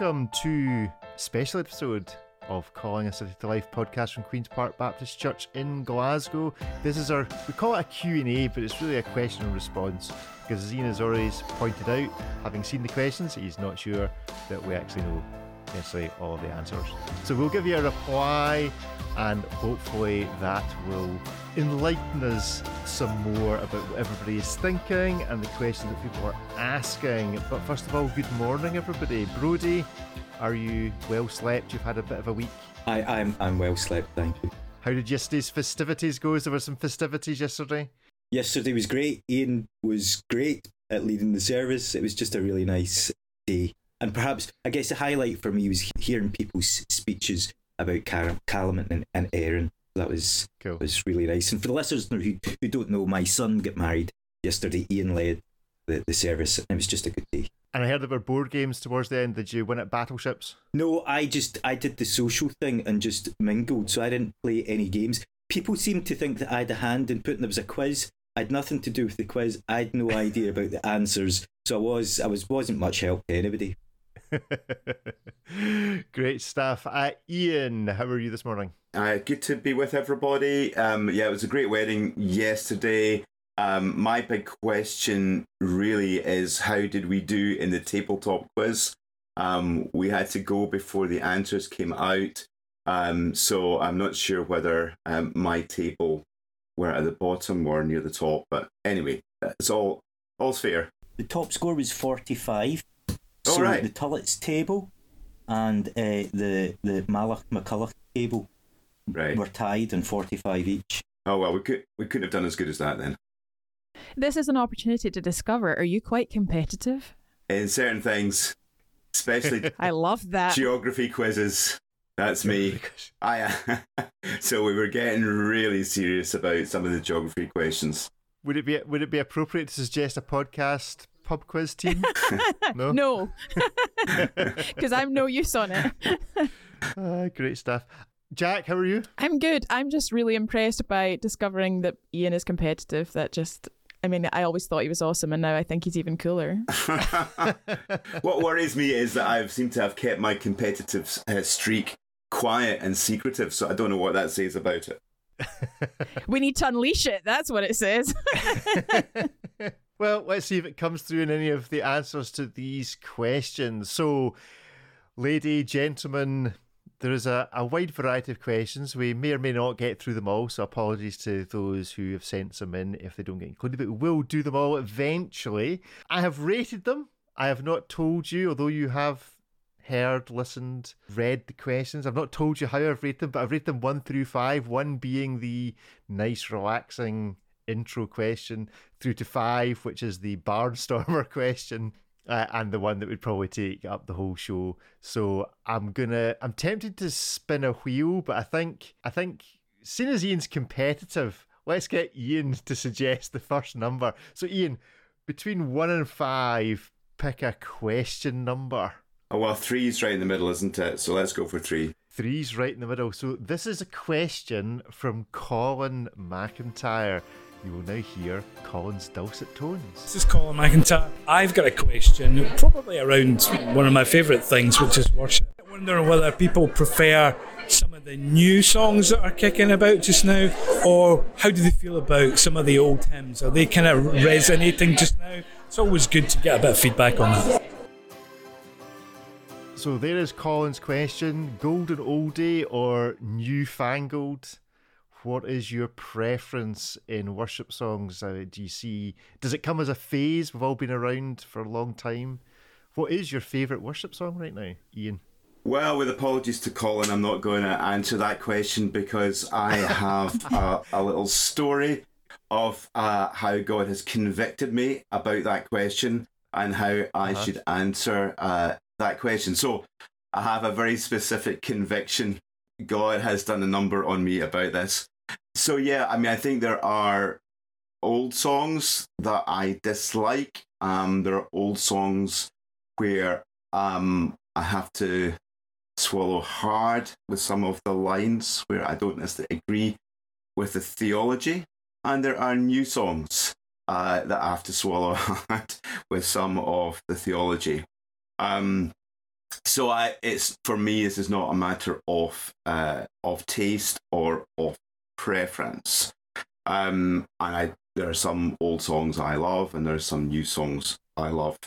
welcome to special episode of Calling a City to Life podcast from Queen's Park Baptist Church in Glasgow. This is our, we call it a Q&A, but it's really a question and response because Ian has already pointed out, having seen the questions, he's not sure that we actually know necessarily all of the answers. So we'll give you a reply and hopefully that will enlighten us some more about what everybody is thinking and the questions that people are asking. But first of all, good morning, everybody. Brody, are you well slept? You've had a bit of a week. I, I'm I'm well slept, thank you. How did yesterday's festivities go? There were some festivities yesterday. Yesterday was great. Ian was great at leading the service. It was just a really nice day. And perhaps, I guess, the highlight for me was hearing people's speeches about Car- Callum and, and Aaron. That was Cool. was really nice. And for the listeners who, who don't know, my son got married yesterday. Ian led the, the service, and it was just a good day. And I heard there were board games towards the end. Did you win at Battleships? No, I just I did the social thing and just mingled, so I didn't play any games. People seemed to think that I had a hand in putting there was a quiz. I had nothing to do with the quiz. I had no idea about the answers, so I was I was wasn't much help to anybody. Great stuff. Uh, Ian, how are you this morning? Uh, good to be with everybody. Um, yeah, it was a great wedding yesterday. Um, my big question really is how did we do in the tabletop quiz? Um, we had to go before the answers came out. Um, so I'm not sure whether um, my table were at the bottom or near the top. But anyway, it's all all's fair. The top score was forty five. Oh, so right. the Tullets table and uh, the the Malach McCulloch table Right. were tied in forty five each. Oh well, we could we couldn't have done as good as that then. This is an opportunity to discover are you quite competitive? In certain things, especially I love that. geography quizzes. That's me. I so we were getting really serious about some of the geography questions. Would it be would it be appropriate to suggest a podcast pub quiz team? no. No, because I'm no use on it. Ah, great stuff. Jack, how are you? I'm good. I'm just really impressed by discovering that Ian is competitive. That just, I mean, I always thought he was awesome, and now I think he's even cooler. what worries me is that I've seemed to have kept my competitive uh, streak quiet and secretive, so I don't know what that says about it. we need to unleash it. That's what it says. Well, let's see if it comes through in any of the answers to these questions. So, lady, and gentlemen, there is a, a wide variety of questions. We may or may not get through them all, so apologies to those who have sent some in if they don't get included, but we will do them all eventually. I have rated them. I have not told you, although you have heard, listened, read the questions. I've not told you how I've rated them, but I've rated them one through five, one being the nice, relaxing intro question, through to five, which is the barnstormer question. Uh, and the one that would probably take up the whole show. So I'm gonna. I'm tempted to spin a wheel, but I think I think seeing as Ian's competitive, let's get Ian to suggest the first number. So Ian, between one and five, pick a question number. Oh well, three's right in the middle, isn't it? So let's go for three. Three's right in the middle. So this is a question from Colin McIntyre. You will now hear Colin's dulcet tones. This is Colin McIntyre. I've got a question, probably around one of my favourite things, which is worship. I wonder whether people prefer some of the new songs that are kicking about just now, or how do they feel about some of the old hymns? Are they kind of resonating just now? It's always good to get a bit of feedback on that. So there is Colin's question: golden oldie or newfangled? What is your preference in worship songs? Uh, do you see? Does it come as a phase? We've all been around for a long time. What is your favourite worship song right now, Ian? Well, with apologies to Colin, I'm not going to answer that question because I have a, a little story of uh, how God has convicted me about that question and how I Uh-huh. should answer uh, that question. So I have a very specific conviction. God has done a number on me about this. So, yeah, I mean, I think there are old songs that I dislike. Um, there are old songs where um, I have to swallow hard with some of the lines where I don't necessarily agree with the theology. And there are new songs uh, that I have to swallow hard with some of the theology. Um, so I, it's for me. This is not a matter of uh, of taste or of preference. Um, and I there are some old songs I love, and there are some new songs I love.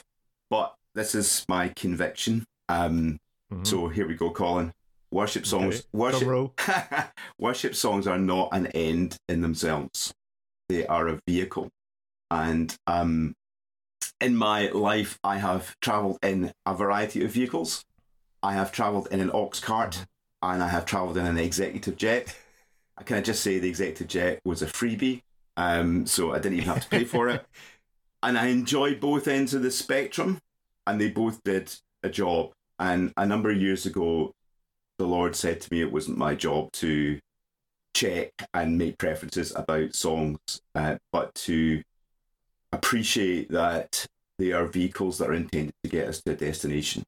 But this is my conviction. Um, Mhm. So here we go, Colin. Worship songs. Okay. Worship. Worship songs are not an end in themselves. They are a vehicle. And um, in my life, I have travelled in a variety of vehicles. I have travelled in an ox cart and I have travelled in an executive jet. Can I just say the executive jet was a freebie? Um, so I didn't even have to pay for it. And I enjoyed both ends of the spectrum and they both did a job. And a number of years ago, the Lord said to me it wasn't my job to check and make preferences about songs, uh, but to appreciate that they are vehicles that are intended to get us to a destination.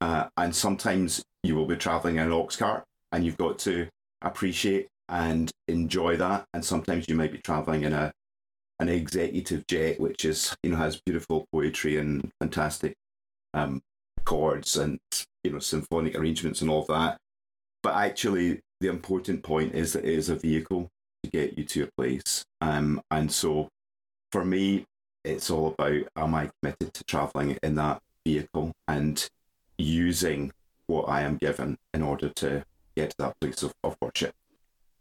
Uh, and sometimes you will be traveling in an ox cart and you've got to appreciate and enjoy that. And sometimes you might be traveling in a an executive jet, which is you know has beautiful poetry and fantastic um, chords and you know symphonic arrangements and all that. But actually, the important point is that it is a vehicle to get you to a place. Um, and so, for me, it's all about am I committed to traveling in that vehicle and using what I am given in order to get to that place of, of worship.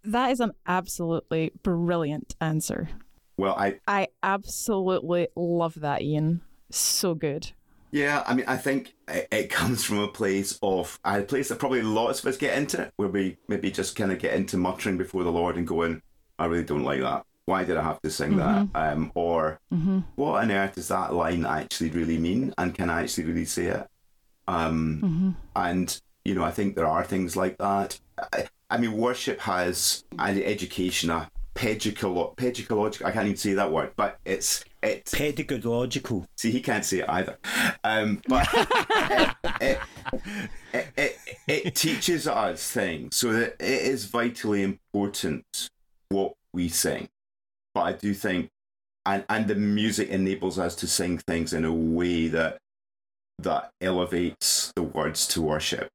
That is an absolutely brilliant answer. Well, I I absolutely love that, Ian. So good. Yeah, I mean, I think it, it comes from a place of a place that probably lots of us get into, where we maybe just kind of get into muttering before the Lord and going, "I really don't like that. Why did I have to sing that?" Um, or Mm-hmm. what on earth does that line actually really mean, and can I actually really say it? Um, Mm-hmm. and you know, I think there are things like that. I, I mean, worship has an education, a pedagogological, pedagogological. I can't even say that word, but it's it's Pedagogical. See, he can't say it either. Um, but it, it, it, it, it teaches us things so that it is vitally important what we sing. But I do think, and, and the music enables us to sing things in a way that that elevates the words to worship.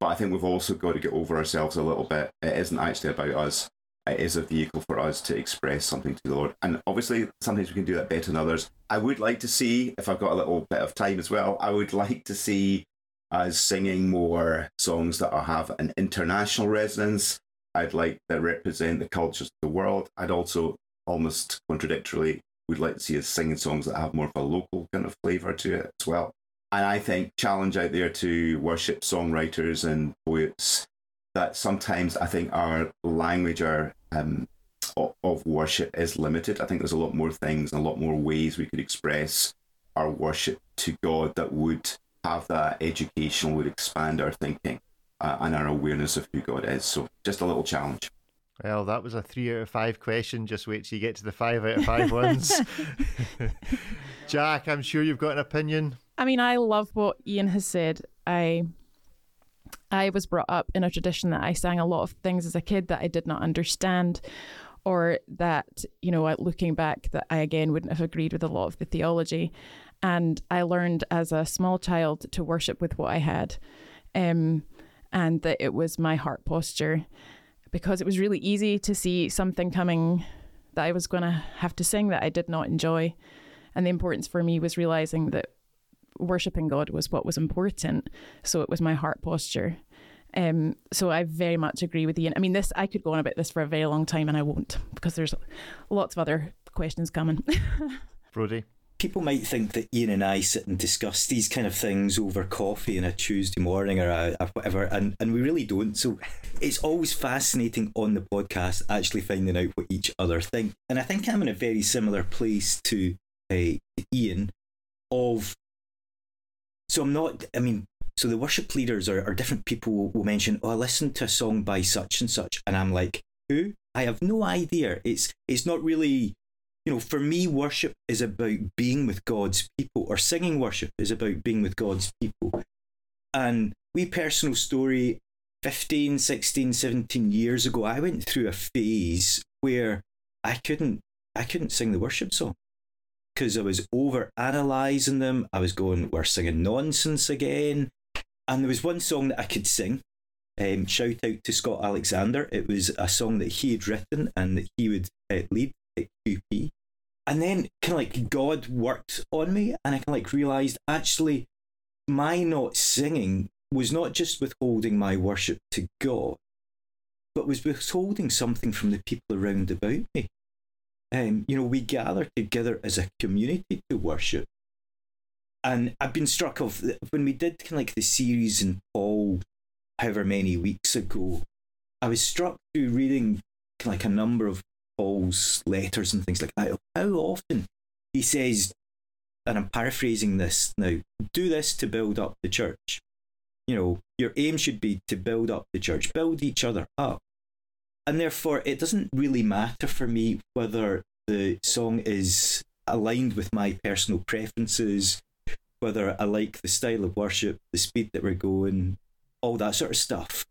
But I think we've also got to get over ourselves a little bit. It isn't actually about us it is a vehicle for us to express something to the Lord. And obviously, sometimes we can do that better than others. I would like to see, if I've got a little bit of time as well, I would like to see us singing more songs that have an international resonance. I'd like that represent the cultures of the world. I'd also, almost contradictorily, would like to see us singing songs that have more of a local kind of flavour to it as well. And I think challenge out there to worship songwriters and poets that sometimes I think our language, our um, of worship is limited. I think there's a lot more things and a lot more ways we could express our worship to God that would have that educational, would expand our thinking uh, and our awareness of who God is. So just a little challenge. Well, that was a three out of five question. Just wait till you get to the five out of five ones. Jack, I'm sure you've got an opinion. I mean, I love what Ian has said. I I was brought up in a tradition that I sang a lot of things as a kid that I did not understand, or that, you know, looking back, that I again wouldn't have agreed with a lot of the theology. And I learned as a small child to worship with what I had, um, and that it was my heart posture because it was really easy to see something coming that I was going to have to sing that I did not enjoy. And the importance for me was realizing that worshiping God was what was important. So it was my heart posture. Um, so I very much agree with Ian. I mean, this I could go on about this for a very long time, and I won't because there's lots of other questions coming. Brody. People might think that Ian and I sit and discuss these kind of things over coffee on a Tuesday morning or a, a whatever, and, and we really don't. So it's always fascinating on the podcast actually finding out what each other think. And I think I'm in a very similar place to uh, Ian of so I'm not I mean so the worship leaders or, or different people will, will mention oh I listened to a song by such and such and I'm like who? I have no idea. It's it's not really you know for me worship is about being with God's people or singing worship is about being with God's people. And we personal story 15 16 17 years ago I went through a phase where I couldn't I couldn't sing the worship song because I was over analysing them. I was going, we're singing nonsense again. and there was one song that I could sing. Um, shout out to Scott Alexander. It was a song that he had written and that he would uh, lead at QP. And then kind of like God worked on me, and I kind of like realized actually my not singing was not just withholding my worship to God, but was withholding something from the people around about me. Um, you know, we gather together as a community to worship. And I've been struck of when we did kind of like the series in Paul, however many weeks ago, I was struck through reading kind of like a number of Paul's letters and things like that. How often he says, and I'm paraphrasing this now, do this to build up the church. You know, your aim should be to build up the church, build each other up. And therefore, it doesn't really matter for me whether the song is aligned with my personal preferences, whether I like the style of worship, the speed that we're going, all that sort of stuff.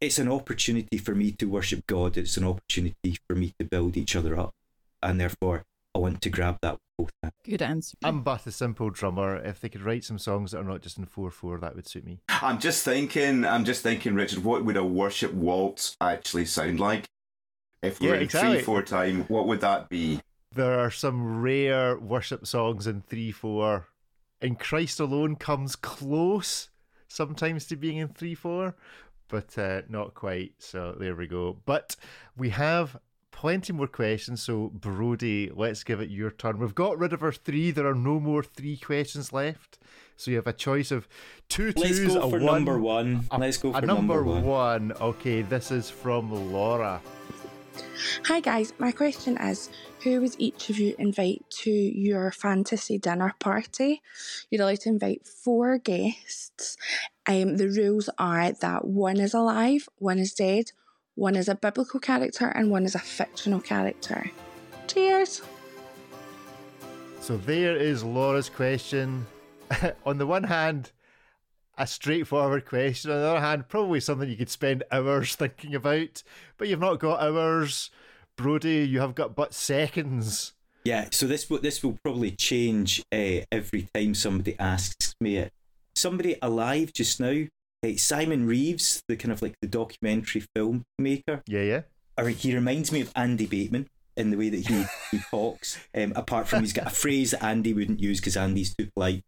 It's an opportunity for me to worship God. It's an opportunity for me to build each other up. And therefore, I want to grab that with both hands. Good answer. I'm but a simple drummer. If they could write some songs that are not just in four four, that would suit me. I'm just thinking, I'm just thinking, Richard, what would a worship waltz actually sound like? If we Yeah, were in exactly. three four time, what would that be? There are some rare worship songs in three four, and Christ alone comes close sometimes to being in three four, but uh, not quite. So there we go. But we have plenty more questions. So Brody, let's give it your turn. We've got rid of our three. There are no more three questions left. So you have a choice of two Let's twos, go a for one, number one. a- Let's go a for number, number one. one. Okay, this is from Laura. Hi guys, my question is who would each of you invite to your fantasy dinner party? You're allowed to invite four guests. Um, the rules are that one is alive, one is dead, one is a biblical character, and one is a fictional character. Cheers! So there is Laura's question. on the one hand, a straightforward question. On the other hand, probably something you could spend hours thinking about. But you've not got hours. Brody, you have got but seconds. Yeah, so this will this will probably change uh, every time somebody asks me it. Somebody alive just now, uh, Simon Reeves, the kind of like the documentary filmmaker. Yeah, yeah. Or he reminds me of Andy Bateman in the way that he he talks. Um, apart from he's got a phrase that Andy wouldn't use because Andy's too polite.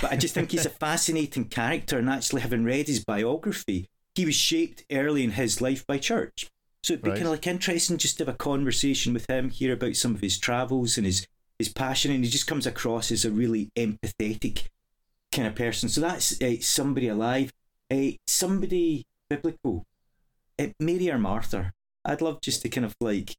But I just think he's a fascinating character, and actually, having read his biography, he was shaped early in his life by church. So it'd be Right. kind of like interesting just to have a conversation with him, hear about some of his travels and his his passion, and he just comes across as a really empathetic kind of person. So that's uh, somebody alive, uh, somebody biblical, uh, Mary or Martha. I'd love just to kind of like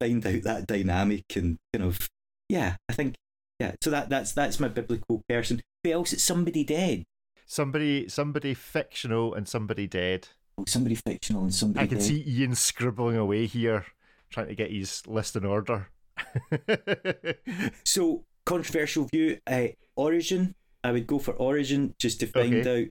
find out that dynamic and kind of yeah. I think yeah. So that that's that's my biblical person. Who else? It's somebody dead. Somebody, somebody fictional and somebody dead. Oh, somebody fictional and somebody. I can dead. see Ian scribbling away here, trying to get his list in order. So controversial view. Uh, Origen. I would go for Origen just to find Okay. out.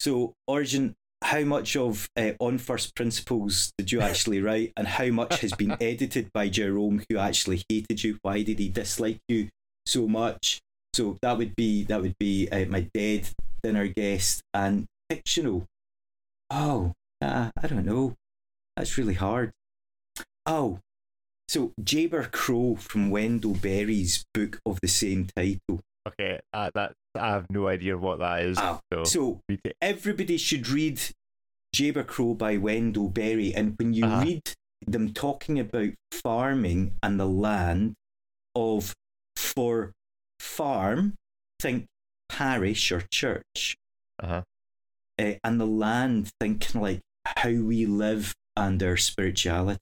So Origen. How much of uh, on first principles did you actually write, and how much has been edited by Jerome, who actually hated you? Why did he dislike you so much? So that would be that would be uh, my dead dinner guest and fictional. Oh, uh, I don't know. That's really hard. Oh, so Jayber Crow from Wendell Berry's book of the same title. Okay, uh, that I have no idea what that is. Ah, so, So everybody should read Jayber Crow by Wendell Berry, and when you Uh-huh. read them talking about farming and the land of for farm, think parish or church, uh-huh. uh, and the land, think like how we live and our spirituality.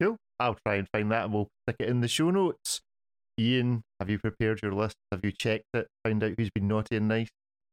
Cool. I'll try and find that and we'll stick it in the show notes. Ian, have you prepared your list? Have you checked it? Find out who's been naughty and nice?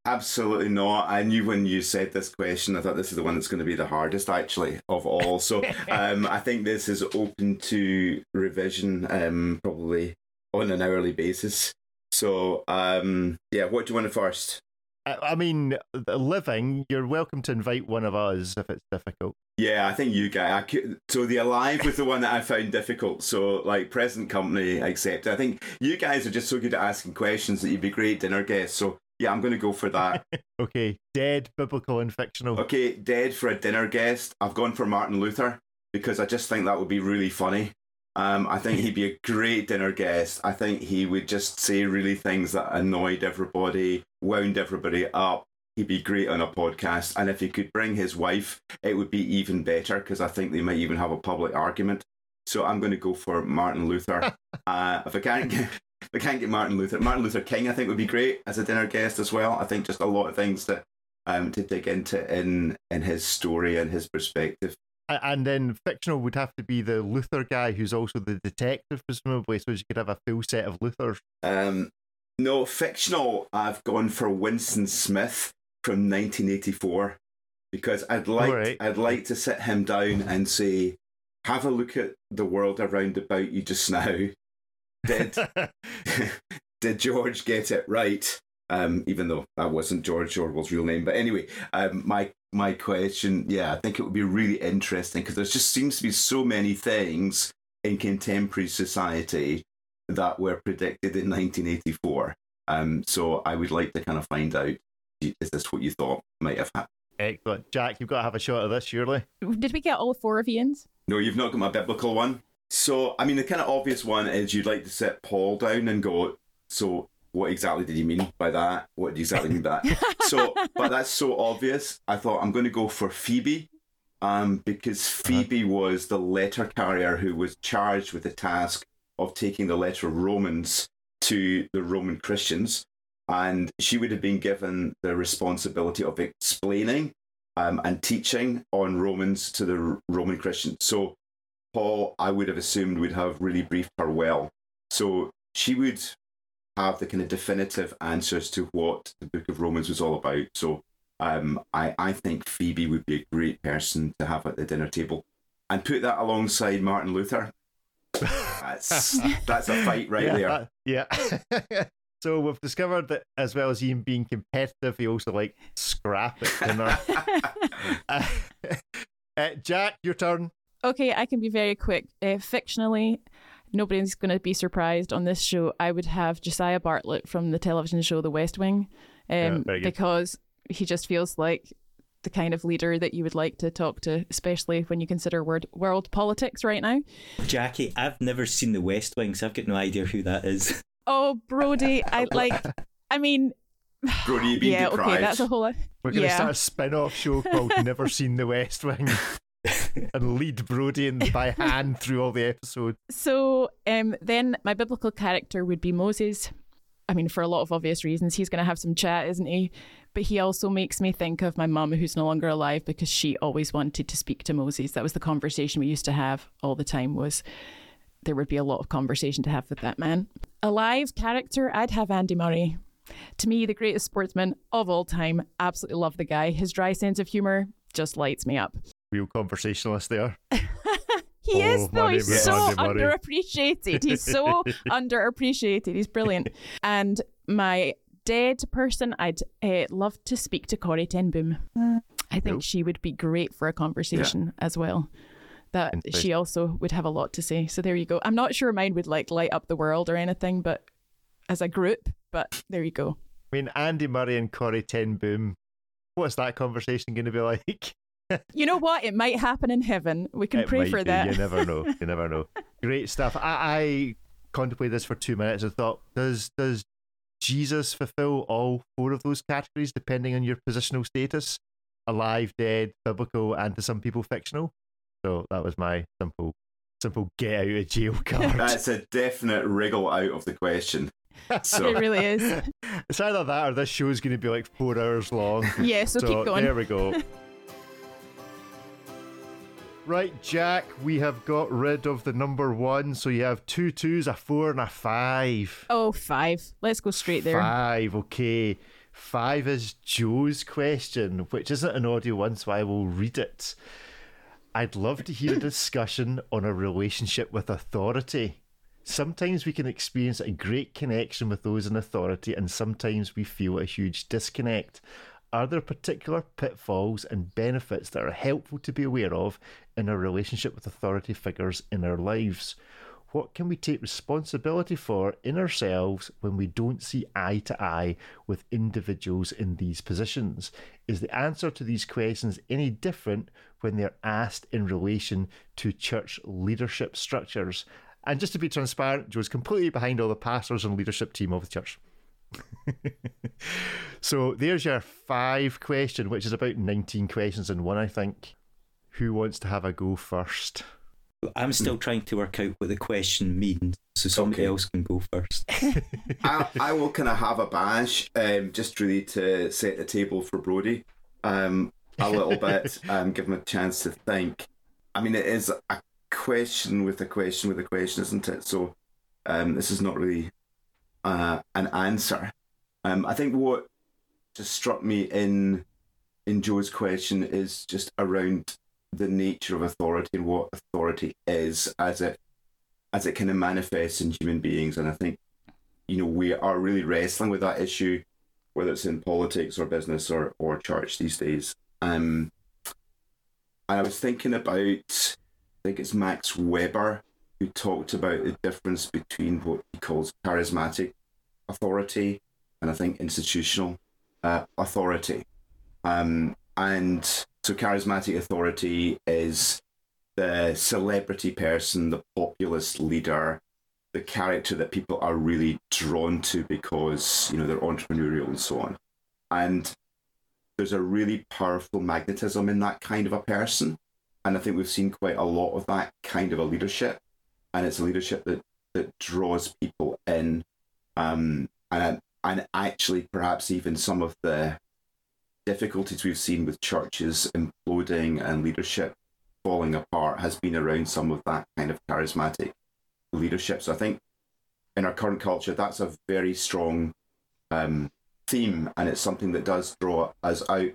Absolutely not. I knew when you said this question, I thought this is the one that's going to be the hardest, actually, of all. So um, I think this is open to revision, um, probably on an hourly basis. So um, yeah, what do you want to first? I, I mean, living, you're welcome to invite one of us if it's difficult. Yeah, I think you guys. So the alive was the one that I found difficult. So like present company accepted. I think you guys are just so good at asking questions that you'd be great dinner guests. So Yeah, I'm going to go for that. okay, dead, biblical, and fictional. Okay, dead for a dinner guest. I've gone for Martin Luther because I just think that would be really funny. Um, I think he'd be a great dinner guest. I think he would just say really things that annoyed everybody, wound everybody up. He'd be great on a podcast. And if he could bring his wife, it would be even better because I think they might even have a public argument. So I'm going to go for Martin Luther. uh, if I can't get, if I can't get Martin Luther, Martin Luther King, I think would be great as a dinner guest as well. I think just a lot of things that um, to dig into in in his story and his perspective. And then fictional would have to be the Luther guy who's also the detective, presumably, so you could have a full set of Luthers. Um, no, fictional, I've gone for Winston Smith from 1984 because I'd like right. I'd like to sit him down and say, have a look at the world around about you just now. Did did George get it right? Um, even though that wasn't George Orwell's real name, but anyway, um, my my question, yeah, I think it would be really interesting because there just seems to be so many things in contemporary society that were predicted in 1984. Um, so I would like to kind of find out is this what you thought might have happened? Excellent. Jack, you've got to have a shot of this, surely. Did we get all four of Ian's? No, you've not got my biblical one. So, I mean, the kind of obvious one is you'd like to set Paul down and go, so what exactly did you mean by that? What did you exactly mean by that? so, but that's so obvious. I thought I'm going to go for Phoebe, um, because Phoebe was the letter carrier who was charged with the task of taking the letter of Romans to the Roman Christians, and she would have been given the responsibility of explaining um, and teaching on Romans to the Roman Christians. So, Paul, I would have assumed would have really briefed her well. So she would have the kind of definitive answers to what the book of Romans was all about. So um, I, I think Phoebe would be a great person to have at the dinner table. And put that alongside Martin Luther. That's that's a fight right yeah, there. that- yeah. so we've discovered that as well as Ian being competitive, he also like scrap at dinner. uh, uh, Jack, your turn. Okay, I can be very quick. Uh, fictionally, nobody's going to be surprised on this show. I would have Josiah Bartlet from the television show The West Wing, um, very good. because he just feels like the kind of leader that you would like to talk to, especially when you consider world, world politics right now. Jackie, I've never seen The West Wing, so I've got no idea who that is. Oh, Brody, I like. I mean, Brody, you've been yeah, deprived. okay, that's a whole. lot. We're going to Yeah. start a spin off show called Never Seen the West Wing and lead Brody in by hand through all the episodes. So um, then my biblical character would be Moses. I mean, for a lot of obvious reasons, he's going to have some chat, isn't he? But he also makes me think of my mum, who's no longer alive, because she always wanted to speak to Moses. That was the conversation we used to have all the time. Was there would be a lot of conversation to have with that man. A live character, I'd have Andy Murray. To me, the greatest sportsman of all time. Absolutely love the guy. His dry sense of humor just lights me up. Real conversationalist there. He Oh, is though. Manny He's Murray. so Murray. underappreciated. He's so underappreciated. He's brilliant. And my dead person, I'd uh, love to speak to Corrie ten Boom. I think Cool. she would be great for a conversation as well. That she also would have a lot to say. So there you go. I'm not sure mine would like light up the world or anything, but as a group. But there you go. I mean, Andy Murray and Corrie ten Boom. What's that conversation going to be like? You know what? It might happen in heaven. We can It pray for be, that. You never know. You never know. Great stuff. I, I contemplated this for two minutes and thought, does does Jesus fulfill all four of those categories depending on your positional status? Alive, dead, biblical, and to some people fictional. So that was my simple simple get out of jail card. That's a definite wriggle out of the question. So It really is. it's either that or this show is going to be like four hours long. Yeah, so, keep going. There we go. Right, Jack, we have got rid of the number one. So you have two twos, a four, and a five. Oh, five. Let's go straight there. Five, okay. Five is Joe's question, which isn't an audio one, so I will read it. I'd love to hear a discussion on a relationship with authority. Sometimes we can experience a great connection with those in authority, and sometimes we feel a huge disconnect. Are there particular pitfalls and benefits that are helpful to be aware of in our relationship with authority figures in our lives? what can we take responsibility for in ourselves when we don't see eye to eye with individuals in these positions? Is the answer to these questions any different when they're asked in relation to church leadership structures? And just to be transparent, Joe's completely behind all the pastors and leadership team of the church. so there's your five question, which is about 19 questions in one, I think. Who wants to have a go first? I'm still trying to work out what the question means, so somebody Okay. else can go first. I, I will kind of have a bash, um, just really to set the table for Brody, um, a little bit, um, give him a chance to think. I mean, it is a question with a question with a question, isn't it? So, um, this is not really uh, an answer. Um, I think what just struck me in in Joe's question is just around the nature of authority and what authority is as it as it kind of manifests in human beings, and I think you know, we are really wrestling with that issue, whether it's in politics or business or, or church these days. Um, and I was thinking about, I think it's Max Weber who talked about the difference between what he calls charismatic authority and I think institutional uh, authority. Um, and so, charismatic authority is the celebrity person, the populist leader, the character that people are really drawn to because you know they're entrepreneurial and so on. And there's a really powerful magnetism in that kind of a person. And i think we've seen quite a lot of that kind of a leadership and it's a leadership that that draws people in um and and actually perhaps even some of the difficulties we've seen with churches imploding and leadership falling apart has been around some of that kind of charismatic leadership. So I think in our current culture, that's a very strong um, theme, and it's something that does draw us out.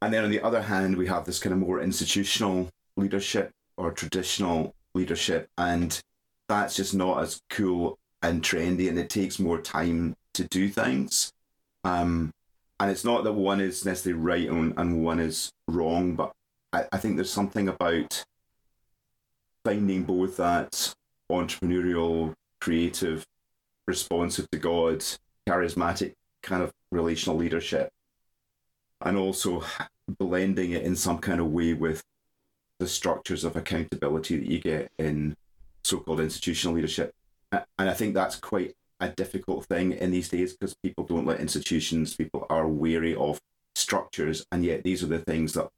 And then on the other hand, we have this kind of more institutional leadership or traditional leadership, and that's just not as cool and trendy, and it takes more time to do things. Um, and it's not that one is necessarily right and, and one is wrong, but I, I think there's something about finding both that entrepreneurial, creative, responsive to God, charismatic kind of relational leadership, and also blending it in some kind of way with the structures of accountability that you get in so called institutional leadership. And I think that's quite a difficult thing in these days because people don't like institutions, people are wary of structures, and yet these are the things that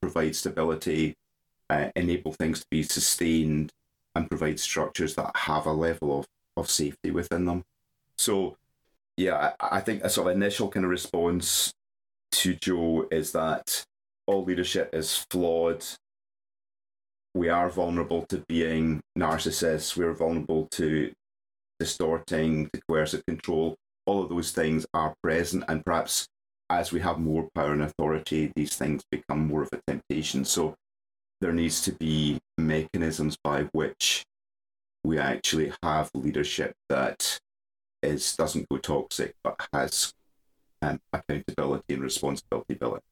provide stability, uh, enable things to be sustained, and provide structures that have a level of, of safety within them. So, yeah, I, I think a sort of initial kind of response to Joe is that all leadership is flawed. We are vulnerable to being narcissists. We're vulnerable to distorting, to coercive control. All of those things are present, and perhaps as we have more power and authority, these things become more of a temptation. So, there needs to be mechanisms by which we actually have leadership that is doesn't go toxic but has um, accountability and responsibility built.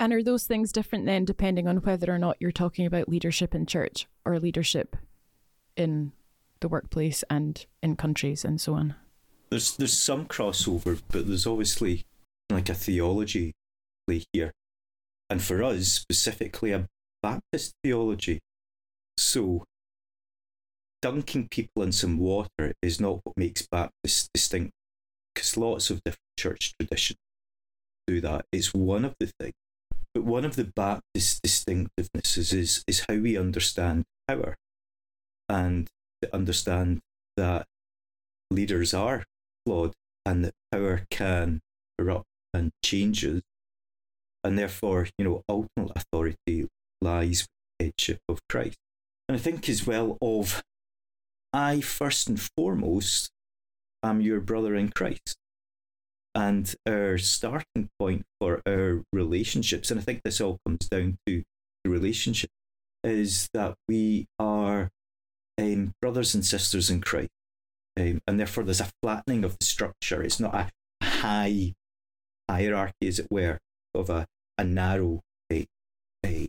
And are those things different then, depending on whether or not you're talking about leadership in church or leadership in the workplace and in countries and so on? There's there's some crossover, but there's obviously like a theology here, and for us specifically a Baptist theology. So dunking people in some water is not what makes Baptists distinct, because lots of different church traditions do that. It's one of the things. But one of the Baptist distinctivenesses is, is how we understand power and to understand that leaders are flawed and that power can corrupt and changes. And therefore, you know, ultimate authority lies with the headship of Christ. And I think as well of I first and foremost am your brother in Christ. And our starting point for our relationships, and I think this all comes down to the relationship, is that we are um, brothers and sisters in Christ. Um, and therefore, there's a flattening of the structure. It's not a high hierarchy, as it were, of a, a narrow a, a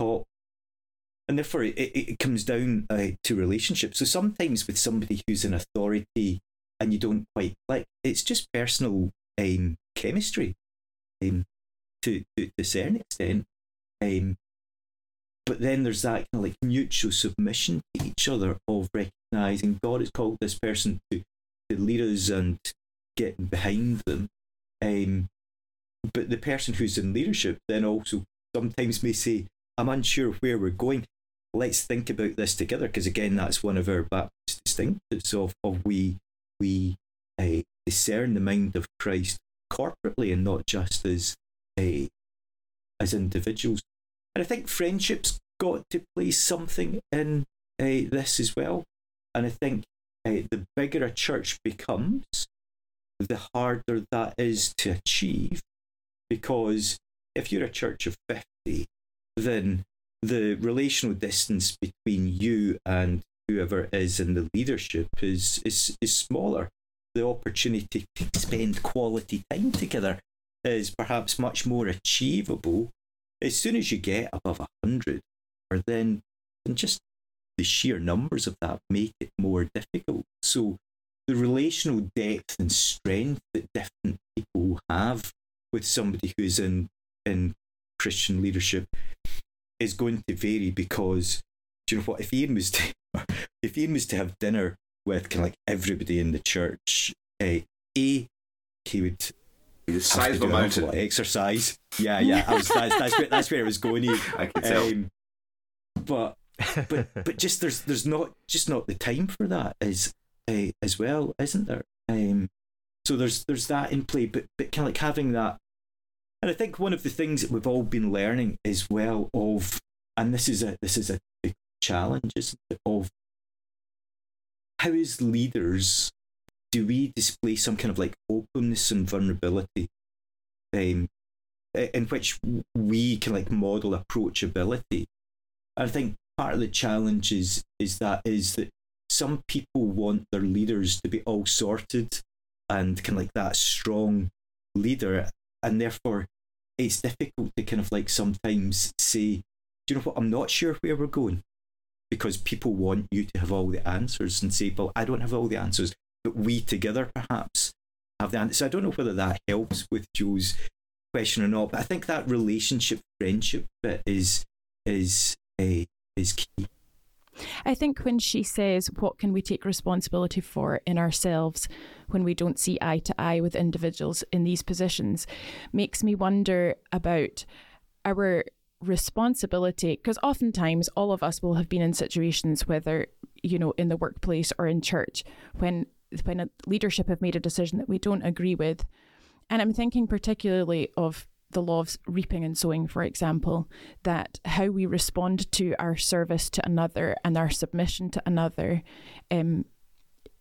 top and therefore it, it comes down uh, to relationships. So sometimes with somebody who's in authority and you don't quite like. it's just personal um, chemistry um, to, to, to a certain extent. Um, but then there's that kind of like mutual submission to each other of recognizing God has called this person to, to lead us and getting behind them. Um, but the person who's in leadership then also sometimes may say, I'm unsure where we're going. Let's think about this together, because again, that's one of our Baptist distinctives of, of we we uh, discern the mind of Christ corporately and not just as uh, as individuals. And I think friendship's got to play something in uh, this as well. And I think uh, the bigger a church becomes, the harder that is to achieve. Because if you're a church of 50, then the relational distance between you and whoever is in the leadership is, is, is smaller. The opportunity to spend quality time together is perhaps much more achievable as soon as you get above 100, or then, then just the sheer numbers of that make it more difficult. So the relational depth and strength that different people have with somebody who's in in Christian leadership is going to vary because do you know what if Ian was to if Ian was to have dinner with kind of like everybody in the church, uh, a he would the size of a mountain. Exercise. Yeah, yeah. I was, that's, that's, where, that's where it was going. I can tell. Um, but but but just there's there's not just not the time for that as uh, as well, isn't there? Um, so there's there's that in play, but but kind of like having that, and I think one of the things that we've all been learning as well of, and this is a this is a big challenge. Of how as leaders do we display some kind of like openness and vulnerability um, in which we can like model approachability i think part of the challenge is, is that is that some people want their leaders to be all sorted and kind of like that strong leader and therefore it's difficult to kind of like sometimes say do you know what i'm not sure where we're going because people want you to have all the answers and say well i don't have all the answers but we together perhaps have the answer. So I don't know whether that helps with Joe's question or not, but I think that relationship friendship bit is is uh, is key. I think when she says, What can we take responsibility for in ourselves when we don't see eye to eye with individuals in these positions, makes me wonder about our responsibility. Because oftentimes, all of us will have been in situations, whether, you know, in the workplace or in church, when when a leadership have made a decision that we don't agree with. And I'm thinking particularly of the law of reaping and sowing, for example, that how we respond to our service to another and our submission to another um,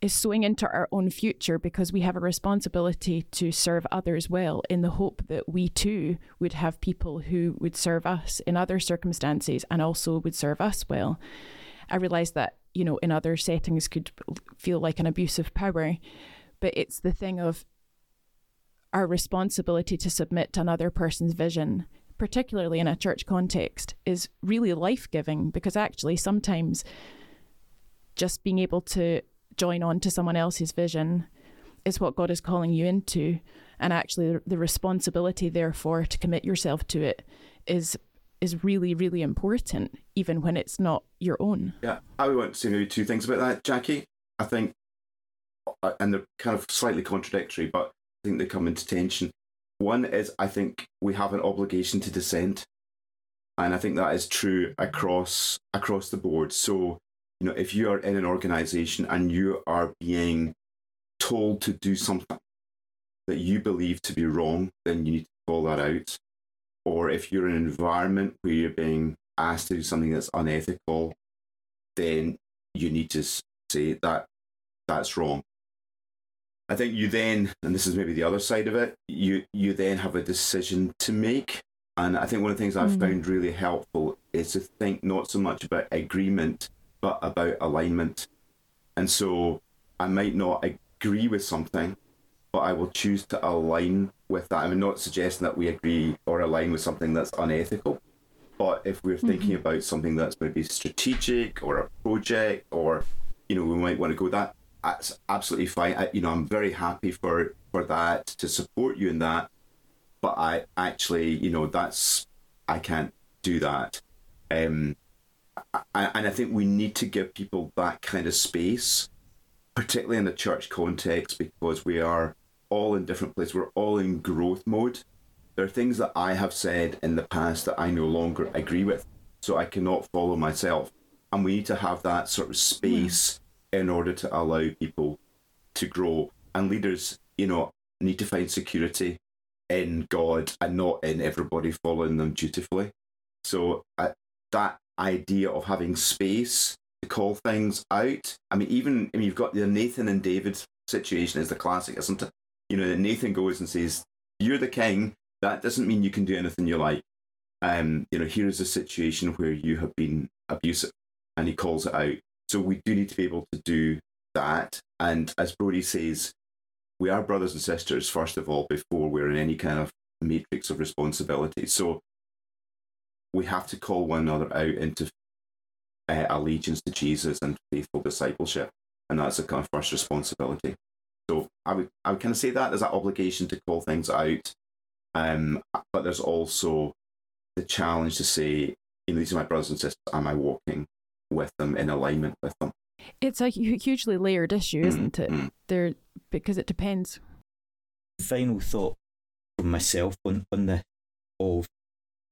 is sowing into our own future because we have a responsibility to serve others well in the hope that we too would have people who would serve us in other circumstances and also would serve us well. I realize that you know, in other settings could feel like an abuse of power. But it's the thing of our responsibility to submit to another person's vision, particularly in a church context, is really life giving because actually sometimes just being able to join on to someone else's vision is what God is calling you into. And actually, the responsibility, therefore, to commit yourself to it is is really, really important, even when it's not your own. Yeah, I want to say maybe two things about that, Jackie. I think, uh, and they're kind of slightly contradictory, but I think they come into tension. One is I think we have an obligation to dissent, and I think that is true across across the board. So, you know, if you are in an organization and you are being told to do something that you believe to be wrong, then you need to call that out or if you're in an environment where you're being asked to do something that's unethical, then you need to say that that's wrong. I think you then, and this is maybe the other side of it, you you then have a decision to make. And I think one of the things I've mm. found really helpful is to think not so much about agreement, but about alignment. And so I might not agree with something, but I will choose to align with that. I'm not suggesting that we agree or align with something that's unethical, But if we're thinking mm-hmm. about something that's maybe strategic or a project, or you know, we might want to go that, that's absolutely fine. I, you know, I'm very happy for for that to support you in that. But I actually, you know, that's I can't do that. Um, and I think we need to give people that kind of space, particularly in the church context, because we are all in different places. We're all in growth mode. There are things that I have said in the past that I no longer agree with, so I cannot follow myself. And we need to have that sort of space in order to allow people to grow. And leaders, you know, need to find security in God and not in everybody following them dutifully. So uh, that idea of having space to call things out. I mean, even I mean, you've got the Nathan and David situation is the classic, isn't it? You know, Nathan goes and says, "You're the king." That doesn't mean you can do anything you like. Um, you know, here is a situation where you have been abusive, and he calls it out. So we do need to be able to do that. And as Brody says, we are brothers and sisters first of all before we're in any kind of matrix of responsibility. So we have to call one another out into uh, allegiance to Jesus and faithful discipleship, and that's a kind of first responsibility. So I would I would kind of say that there's that obligation to call things out, um, but there's also the challenge to say, you know, these are my brothers and sisters. Am I walking with them in alignment with them? It's a hugely layered issue, isn't mm-hmm. it? There because it depends. Final thought from myself on on the of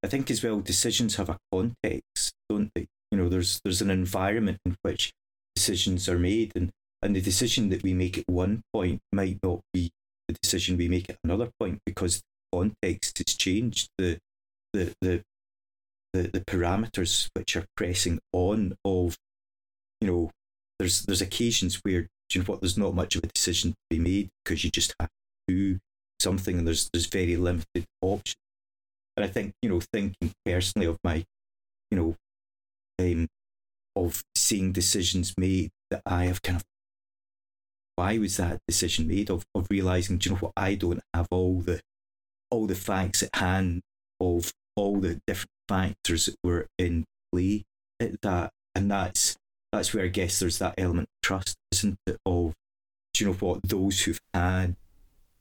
I think as well decisions have a context, don't they? You know, there's there's an environment in which decisions are made, and and the decision that we make at one point might not be the decision we make at another point because the context has changed. The the the the, the parameters which are pressing on of, you know, there's there's occasions where you know what there's not much of a decision to be made because you just have to do something and there's there's very limited options. And I think, you know, thinking personally of my, you know, um, of seeing decisions made that I have kind of, why was that decision made? Of, of realizing, do you know what, I don't have all the, all the facts at hand of all the different factors that were in play at that. And that's, that's where I guess there's that element of trust, isn't it? Of, do you know what, those who've had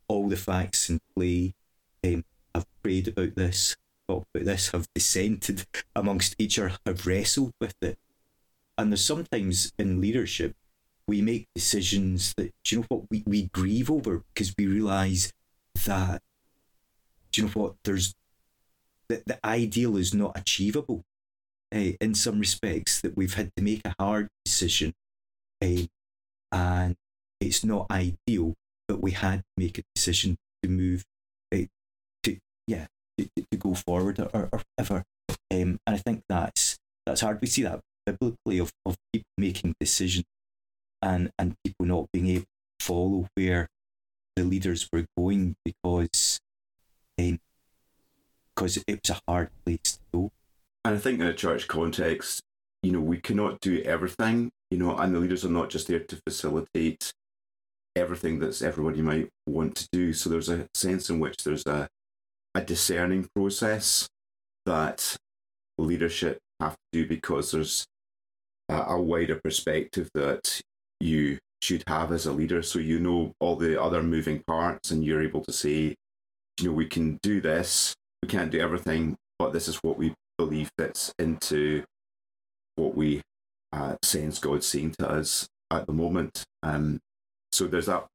all the facts in play um, have prayed about this, talked about this, have dissented amongst each other, have wrestled with it. And there's sometimes in leadership, we make decisions that, do you know what, we, we grieve over because we realise that, do you know what, there's that the ideal is not achievable uh, in some respects, that we've had to make a hard decision uh, and it's not ideal, but we had to make a decision to move yeah, to, to go forward or, or, whatever. Um, and I think that's that's hard. We see that biblically of, of people making decisions and, and people not being able to follow where the leaders were going because um, because it was a hard place to go. And I think in a church context, you know, we cannot do everything, you know, and the leaders are not just there to facilitate everything that's everybody might want to do. So there's a sense in which there's a a discerning process that leadership have to do because there's a, a wider perspective that you should have as a leader. So you know all the other moving parts and you're able to say, you know, we can do this, we can't do everything, but this is what we believe fits into what we uh, sense God's saying to us at the moment. Um, so there's that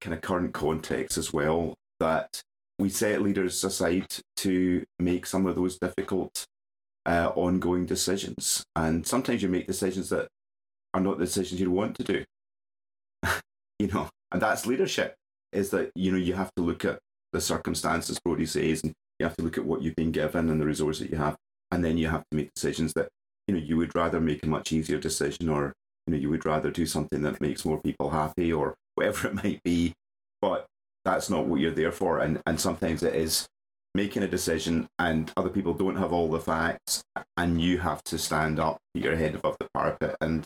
kind of current context as well that we set leaders aside to make some of those difficult uh, ongoing decisions. And sometimes you make decisions that are not the decisions you want to do. you know, and that's leadership, is that, you know, you have to look at the circumstances, Brody says, and you have to look at what you've been given and the resource that you have. And then you have to make decisions that, you know, you would rather make a much easier decision or, you know, you would rather do something that makes more people happy or whatever it might be. But that's not what you're there for. And, and sometimes it is making a decision and other people don't have all the facts and you have to stand up, put your head above the parapet and,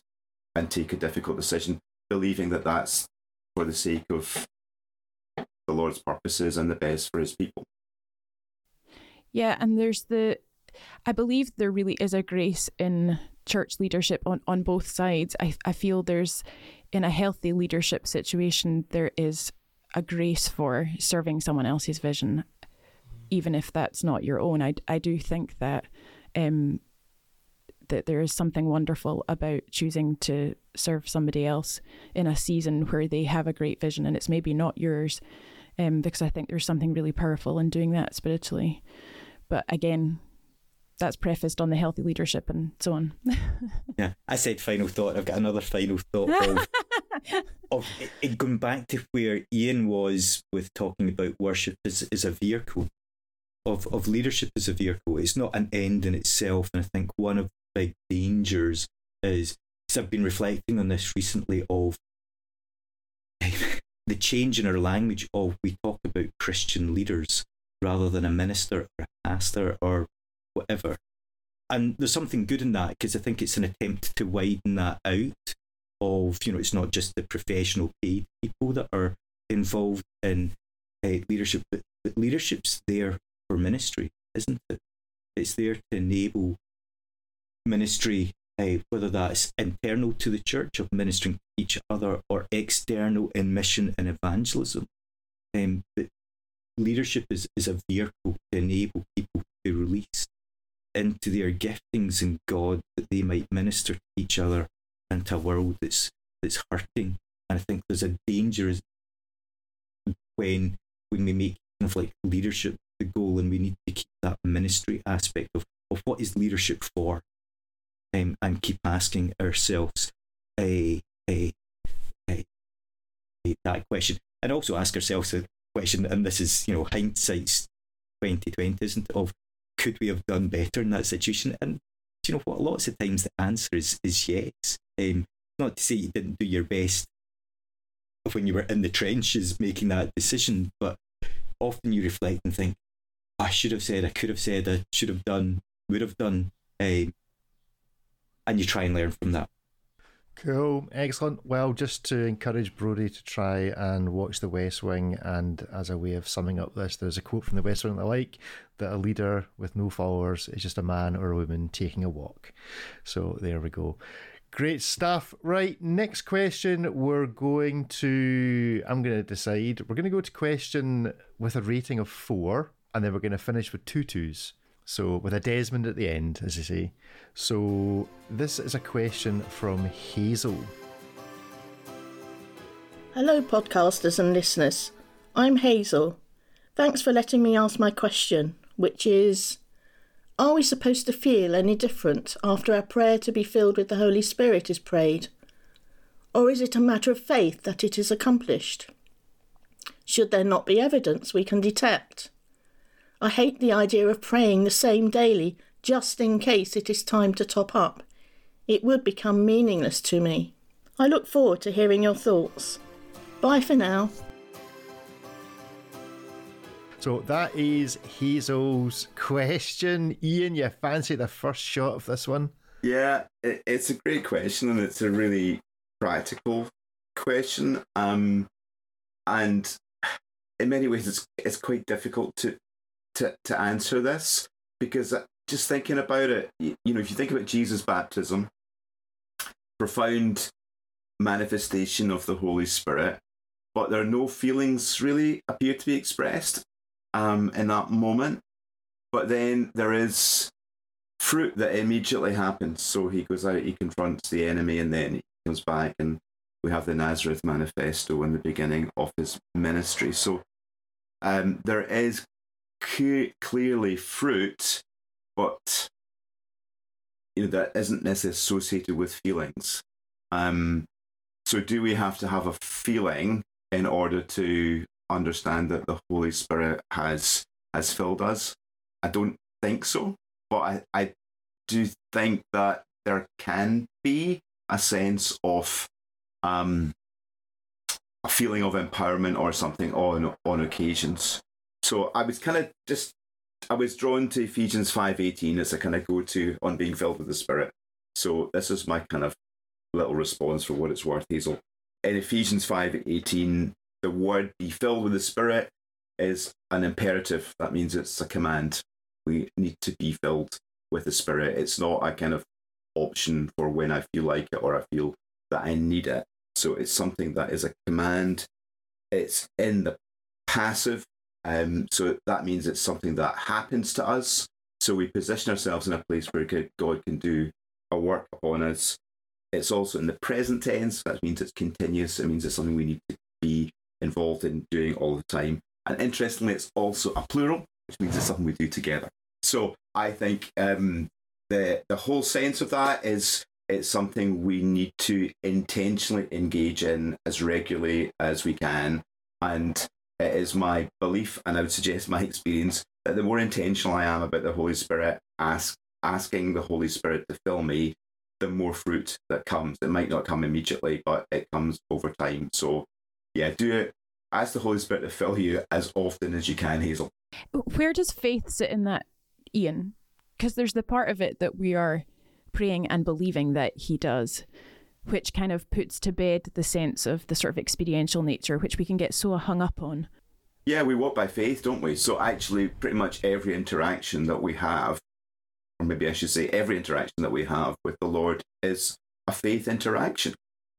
and take a difficult decision, believing that that's for the sake of the Lord's purposes and the best for his people. Yeah, and there's the I believe there really is a grace in church leadership on, on both sides. I, I feel there's, in a healthy leadership situation, there is a grace for serving someone else's vision, even if that's not your own. I, I do think that um, that there is something wonderful about choosing to serve somebody else in a season where they have a great vision and it's maybe not yours. Um, because I think there's something really powerful in doing that spiritually. But again, that's prefaced on the healthy leadership and so on. yeah, I said final thought. I've got another final thought of, of it, going back to where Ian was with talking about worship as, as a vehicle of, of leadership as a vehicle. It's not an end in itself. And I think one of the big dangers is because I've been reflecting on this recently of the change in our language of we talk about Christian leaders rather than a minister or a pastor or whatever. And there's something good in that because I think it's an attempt to widen that out of, you know, it's not just the professional paid people that are involved in uh, leadership, but, but leadership's there for ministry, isn't it? It's there to enable ministry, uh, whether that's internal to the church of ministering to each other or external in mission and evangelism. Um, but leadership is, is a vehicle to enable people to be released into their giftings in God that they might minister to each other into a world that's that's hurting. And I think there's a danger when when we make kind of like leadership the goal and we need to keep that ministry aspect of, of what is leadership for um, and keep asking ourselves a, a, a, that question. And also ask ourselves a question and this is you know hindsight's 2020 isn't it of could we have done better in that situation? And you know what? Lots of times the answer is is yes um, not to say you didn't do your best when you were in the trenches making that decision but often you reflect and think I should have said, I could have said, I should have done, would have done, um, and you try and learn from that. Cool, excellent. Well, just to encourage Brody to try and watch The West Wing, and as a way of summing up this, there's a quote from The West Wing that I like that a leader with no followers is just a man or a woman taking a walk. So there we go. Great stuff. Right, next question. We're going to, I'm going to decide, we're going to go to question with a rating of four and then we're going to finish with two twos. So with a Desmond at the end, as you say. So this is a question from Hazel. Hello, podcasters and listeners. I'm Hazel. Thanks for letting me ask my question, which is Are we supposed to feel any different after our prayer to be filled with the Holy Spirit is prayed? Or is it a matter of faith that it is accomplished? Should there not be evidence we can detect? I hate the idea of praying the same daily just in case it is time to top up. It would become meaningless to me. I look forward to hearing your thoughts. Bye for now. So that is Hazel's question. Ian, you fancy the first shot of this one? Yeah, it's a great question and it's a really practical question. Um, and in many ways, it's it's quite difficult to to, to answer this because just thinking about it, you, you know, if you think about Jesus' baptism, profound manifestation of the Holy Spirit, but there are no feelings really appear to be expressed um, in that moment. But then there is fruit that immediately happens. So he goes out, he confronts the enemy, and then he comes back, and we have the Nazareth manifesto in the beginning of his ministry. So um, there is clearly fruit, but you know that isn't necessarily associated with feelings. Um, so, do we have to have a feeling in order to understand that the Holy Spirit has has filled us? I don't think so, but I, I do think that there can be a sense of um, a feeling of empowerment or something on on occasions. So I was kind of just I was drawn to Ephesians five eighteen as a kind of go to on being filled with the Spirit. So this is my kind of little response for what it's worth, Hazel. In Ephesians five eighteen, the word "be filled with the Spirit" is an imperative. That means it's a command. We need to be filled with the Spirit. It's not a kind of option for when I feel like it or I feel that I need it. So it's something that is a command. It's in the passive. Um, so that means it's something that happens to us. So we position ourselves in a place where God can do a work upon us. It's also in the present tense. That means it's continuous. It means it's something we need to be involved in doing all the time. And interestingly, it's also a plural, which means it's something we do together. So I think um, the the whole sense of that is it's something we need to intentionally engage in as regularly as we can. And it is my belief, and I would suggest my experience, that the more intentional I am about the Holy Spirit, ask, asking the Holy Spirit to fill me, the more fruit that comes. It might not come immediately, but it comes over time. So, yeah, do it. Ask the Holy Spirit to fill you as often as you can, Hazel. Where does faith sit in that, Ian? Because there's the part of it that we are praying and believing that he does, which kind of puts to bed the sense of the sort of experiential nature, which we can get so hung up on. Yeah, we walk by faith, don't we? So actually, pretty much every interaction that we have, or maybe I should say, every interaction that we have with the Lord is a faith interaction,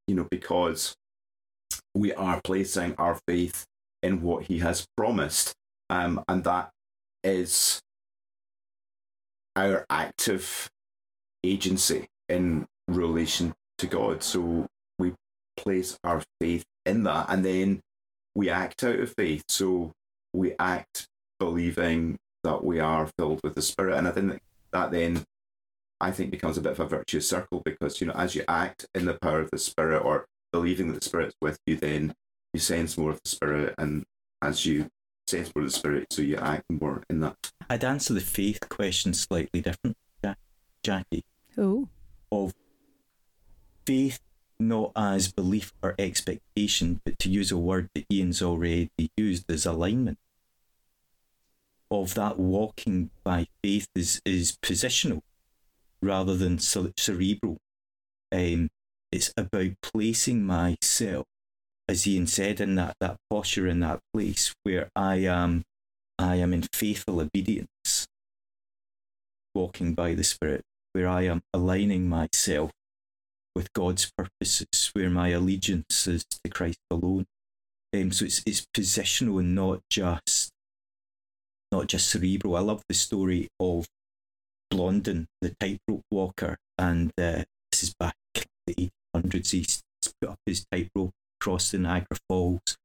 you know, because we are placing our faith in what He has promised. Um, and that is our active agency in relation to God. So we place our faith in that and then we act out of faith. So we act believing that we are filled with the Spirit. And I think that then I think becomes a bit of a virtuous circle because, you know, as you act in the power of the Spirit or believing that the Spirit's with you, then you sense more of the Spirit. And as you sense more of the Spirit, so you act more in that. I'd answer the faith question slightly different, Jackie. Oh. Of faith not as belief or expectation, but to use a word that Ian's already used as alignment. Of that walking by faith is, is positional rather than cerebral. Um, it's about placing myself, as Ian said, in that, that posture, in that place where I am, I am in faithful obedience, walking by the Spirit, where I am aligning myself with God's purposes, where my allegiance is to Christ alone. Um, so it's it's positional and not just not just cerebral. I love the story of Blondin, the tightrope walker, and uh, this is back in the 1800s. He put up his tightrope, crossed the Niagara Falls,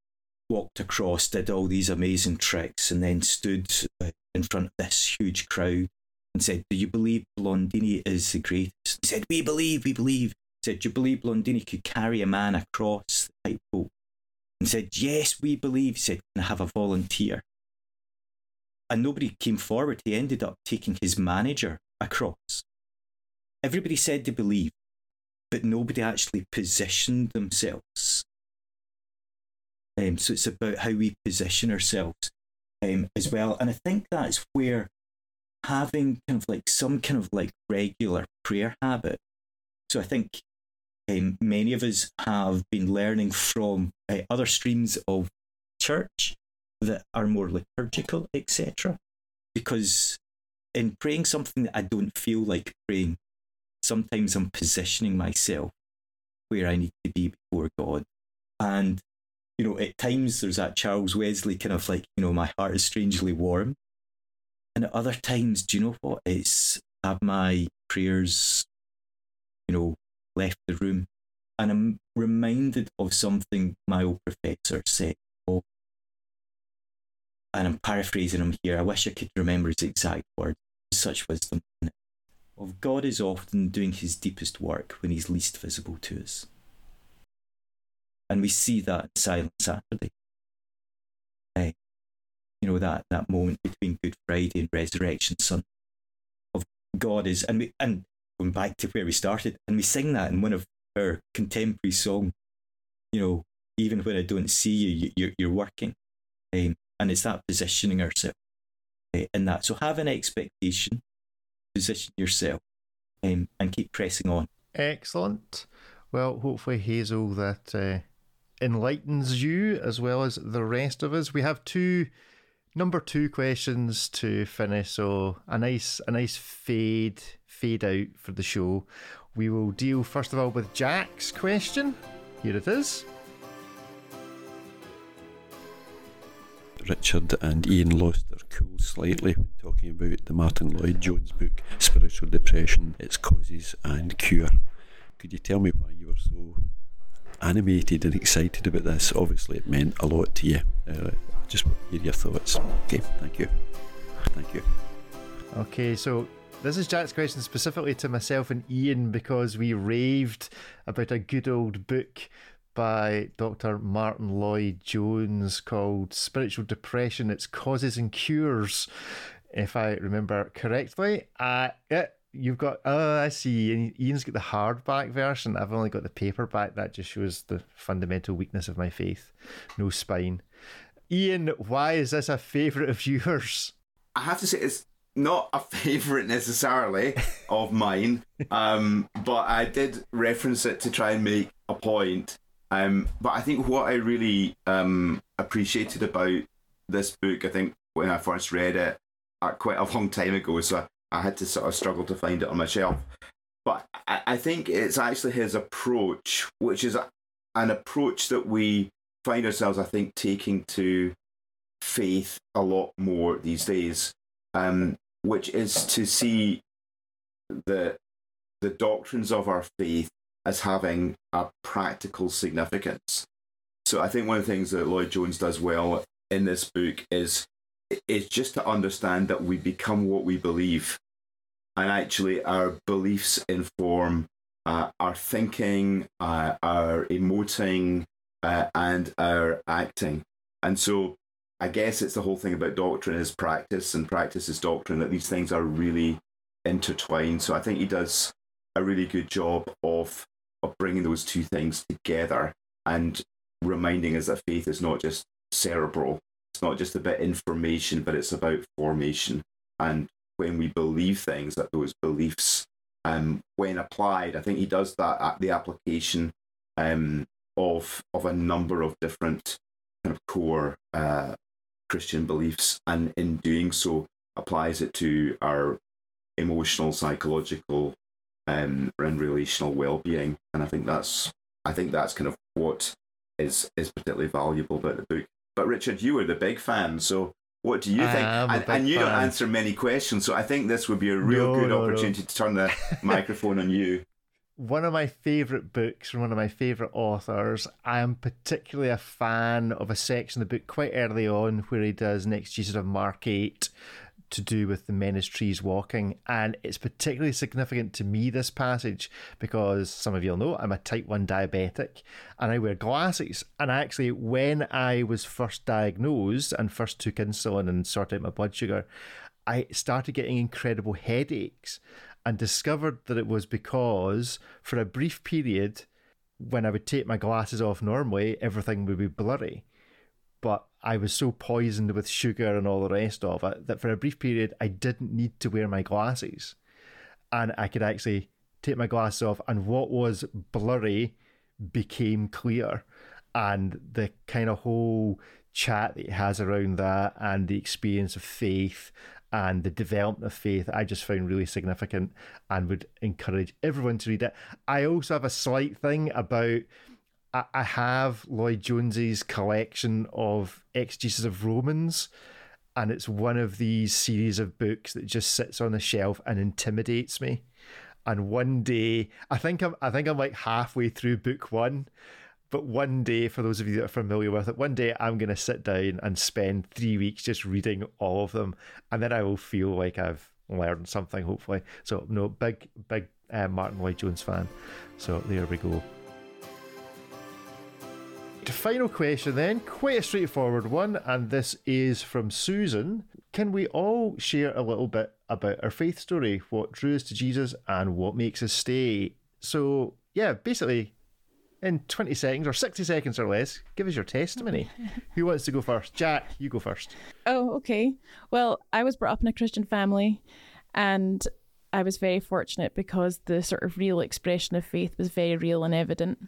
walked across, did all these amazing tricks, and then stood uh, in front of this huge crowd and said, "Do you believe Blondini is the greatest?" He said, "We believe, we believe." He said, Do you believe Blondini could carry a man across the tightrope? And said, Yes, we believe. He said, Can I have a volunteer? And nobody came forward. He ended up taking his manager across. Everybody said they believe, but nobody actually positioned themselves. Um, so it's about how we position ourselves um, as well. And I think that's where having kind of like some kind of like regular prayer habit. So I think um, many of us have been learning from uh, other streams of church that are more liturgical, etc. Because in praying something that I don't feel like praying, sometimes I'm positioning myself where I need to be before God. And, you know, at times there's that Charles Wesley kind of like, you know, my heart is strangely warm. And at other times, do you know what? It's have my prayers, you know, left the room. And I'm reminded of something my old professor said. Oh, and I'm paraphrasing him here. I wish I could remember his exact words. Such wisdom Of God is often doing his deepest work when he's least visible to us. And we see that in Silent Saturday. Hey, you know, that, that moment between Good Friday and Resurrection Sunday of God is, and we, and going back to where we started, and we sing that in one of our contemporary song. You know, even when I don't see you, you are you're working, um, and it's that positioning ourselves uh, in that. So have an expectation, position yourself, um, and keep pressing on. Excellent. Well, hopefully, Hazel, that uh, enlightens you as well as the rest of us. We have two number two questions to finish. So a nice, a nice fade, fade out for the show. We will deal first of all with Jack's question. Here it is. Richard and Ian lost their cool slightly when talking about the Martyn Lloyd-Jones book, Spiritual Depression, Its Causes and Cure. Could you tell me why you were so animated and excited about this? Obviously, it meant a lot to you. Uh, just hear your thoughts. Okay, thank you. Thank you. Okay, so this is Jack's question specifically to myself and Ian because we raved about a good old book by Dr. Martyn Lloyd-Jones called Spiritual Depression Its Causes and Cures, if I remember correctly. Uh, yeah, you've got, oh, I see. Ian's got the hardback version. I've only got the paperback. That just shows the fundamental weakness of my faith. No spine. Ian, why is this a favourite of yours? I have to say, it's not a favourite necessarily of mine, um, but I did reference it to try and make a point. Um, but I think what I really um, appreciated about this book, I think when I first read it uh, quite a long time ago, so I, had to sort of struggle to find it on my shelf. But I, I think it's actually his approach, which is a, an approach that we find ourselves, I think, taking to faith a lot more these days, um, which is to see the the doctrines of our faith as having a practical significance. So I think one of the things that Lloyd-Jones does well in this book is is just to understand that we become what we believe, and actually our beliefs inform uh, our thinking, uh, our emoting, uh, and our acting. And so I guess it's the whole thing about doctrine is practice, and practice is doctrine. That these things are really intertwined. So I think he does a really good job of of bringing those two things together and reminding us that faith is not just cerebral. It's not just about information, but it's about formation. And when we believe things, that those beliefs, um, when applied, I think he does that at the application um, of of a number of different kind of core uh, Christian beliefs, and in doing so, applies it to our emotional, psychological, um, and relational well-being. And I think that's I think that's kind of what is is particularly valuable about the book. But Richard, you were the big fan, so what do you think? And, and, you fan. don't answer many questions, so I think this would be a real no, good no, opportunity no. to turn the microphone on you. One of my favourite books from one of my favourite authors. I am particularly a fan of a section of the book quite early on where he does exegesis of Mark 8, to do with the men as trees walking. And it's particularly significant to me, this passage, because some of you'll know I'm a type 1 diabetic and I wear glasses. And actually, when I was first diagnosed and first took insulin and sorted out my blood sugar, I started getting incredible headaches and discovered that it was because for a brief period, when I would take my glasses off normally, everything would be blurry. But I was so poisoned with sugar and all the rest of it that for a brief period I didn't need to wear my glasses. And I could actually take my glasses off, and what was blurry became clear. And the kind of whole chat that he has around that and the experience of faith and the development of faith I just found really significant and would encourage everyone to read it. I also have a slight thing about I, have Lloyd-Jones's collection of exegesis of Romans, and it's one of these series of books that just sits on the shelf and intimidates me. And one day, I think I'm, I think I'm like halfway through book one. But one day, for those of you that are familiar with it, one day I'm going to sit down and spend three weeks just reading all of them, and then I will feel like I've learned something. Hopefully, so no big, big uh, Martyn Lloyd-Jones fan. So there we go. Final question then, quite a straightforward one, and this is from Susan. Can we all share a little bit about our faith story, what drew us to Jesus, and what makes us stay? So, yeah, basically, in 20 seconds or 60 seconds or less, give us your testimony. Who wants to go first? Jack, you go first. Oh, okay. Well, I was brought up in a Christian family, and I was very fortunate because the sort of real expression of faith was very real and evident.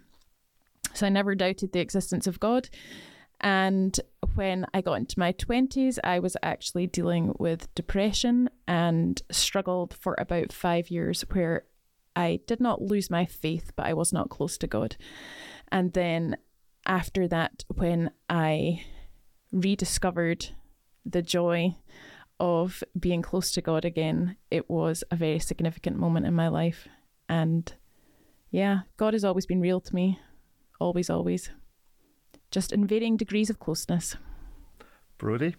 So I never doubted the existence of God. And when I got into my 20s, I was actually dealing with depression and struggled for about five years where I did not lose my faith, but I was not close to God. And then after that, when I rediscovered the joy of being close to God again, it was a very significant moment in my life. And yeah, God has always been real to me. Always, always. Just in varying degrees of closeness. Brody?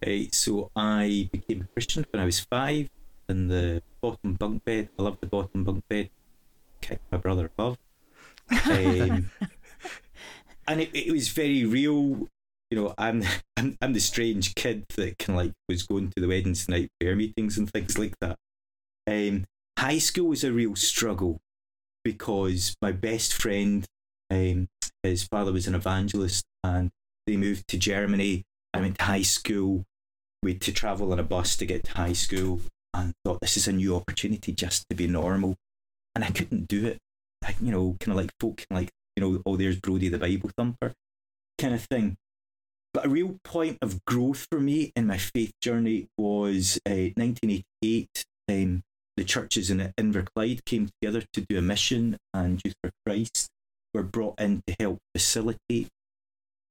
Hey, so I became a Christian when I was five in the bottom bunk bed. I love the bottom bunk bed. Kicked my brother above. Um, and it, it was very real. You know, I'm, I'm I'm the strange kid that kind of like was going to the weddings night prayer meetings and things like that. Um, high school was a real struggle because my best friend, um, his father was an evangelist, and they moved to Germany. I went to high school. We had to travel on a bus to get to high school, and thought this is a new opportunity just to be normal, and I couldn't do it. I, you know, kind of like folk, like you know, oh, there's Brody the Bible thumper, kind of thing. But a real point of growth for me in my faith journey was uh, 1988. Um, the churches in Inverclyde came together to do a mission, and Youth for Christ were brought in to help facilitate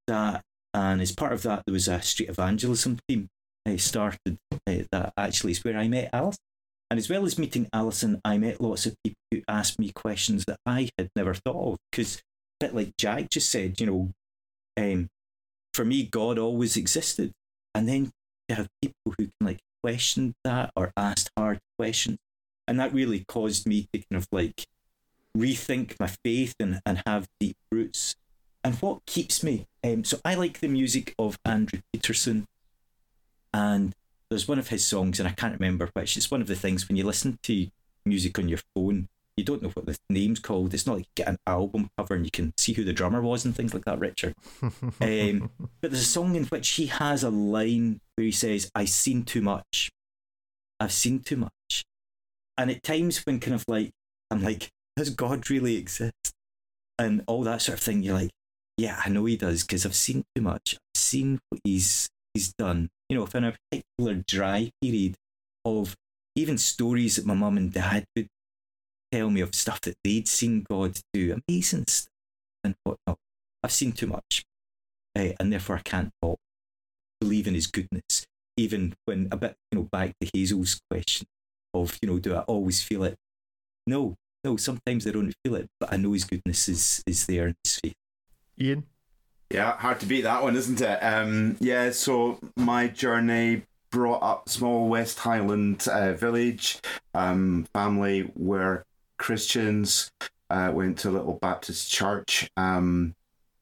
that. And as part of that, there was a street evangelism team. I started uh, that actually is where I met Alice. And as well as meeting Alison, I met lots of people who asked me questions that I had never thought of. Because, a bit like Jack just said, you know, um, for me, God always existed. And then you have people who can like question that or ask hard questions. And that really caused me to kind of like rethink my faith and, and have deep roots. And what keeps me? Um, so I like the music of Andrew Peterson. And there's one of his songs, and I can't remember which. It's one of the things when you listen to music on your phone, you don't know what the name's called. It's not like you get an album cover and you can see who the drummer was and things like that, Richard. um, but there's a song in which he has a line where he says, I've seen too much. I've seen too much. And at times when kind of like, I'm like, does God really exist? And all that sort of thing, you're like, yeah, I know he does because I've seen too much. I've seen what he's he's done. You know, if in a particular dry period of even stories that my mum and dad would tell me of stuff that they'd seen God do, amazing stuff and whatnot. I've seen too much, uh, and therefore I can't talk. Believe in His goodness, even when a bit, you know, back to Hazel's question of, you know, do I always feel it? No, no. Sometimes I don't feel it, but I know His goodness is is there in His faith. Ian. Yeah, hard to beat that one, isn't it? Um, yeah, so my journey brought up small West Highland uh, village. Um, family were Christians. Uh, went to a little Baptist church. Um,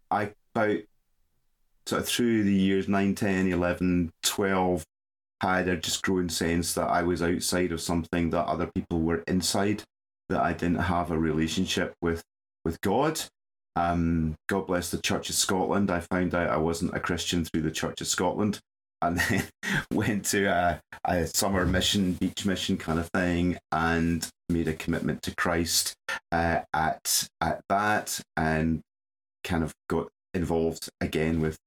I about sort of through the years 9, 10, 11, 12, had a just growing sense that I was outside of something that other people were inside, that I didn't have a relationship with with God. Um, God bless the Church of Scotland. I found out I wasn't a Christian through the Church of Scotland, and then went to a, a summer mission, beach mission kind of thing, and made a commitment to Christ uh, at at that, and kind of got involved again with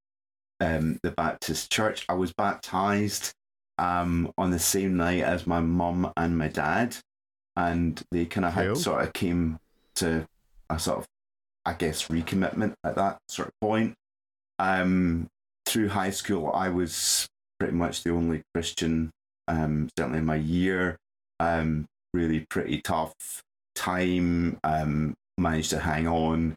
um, the Baptist Church. I was baptized um, on the same night as my mum and my dad, and they kind of had Cool. sort of came to a sort of I guess, recommitment at that sort of point. Um, through high school, I was pretty much the only Christian, um, certainly in my year. Um, really pretty tough time. Um, managed to hang on.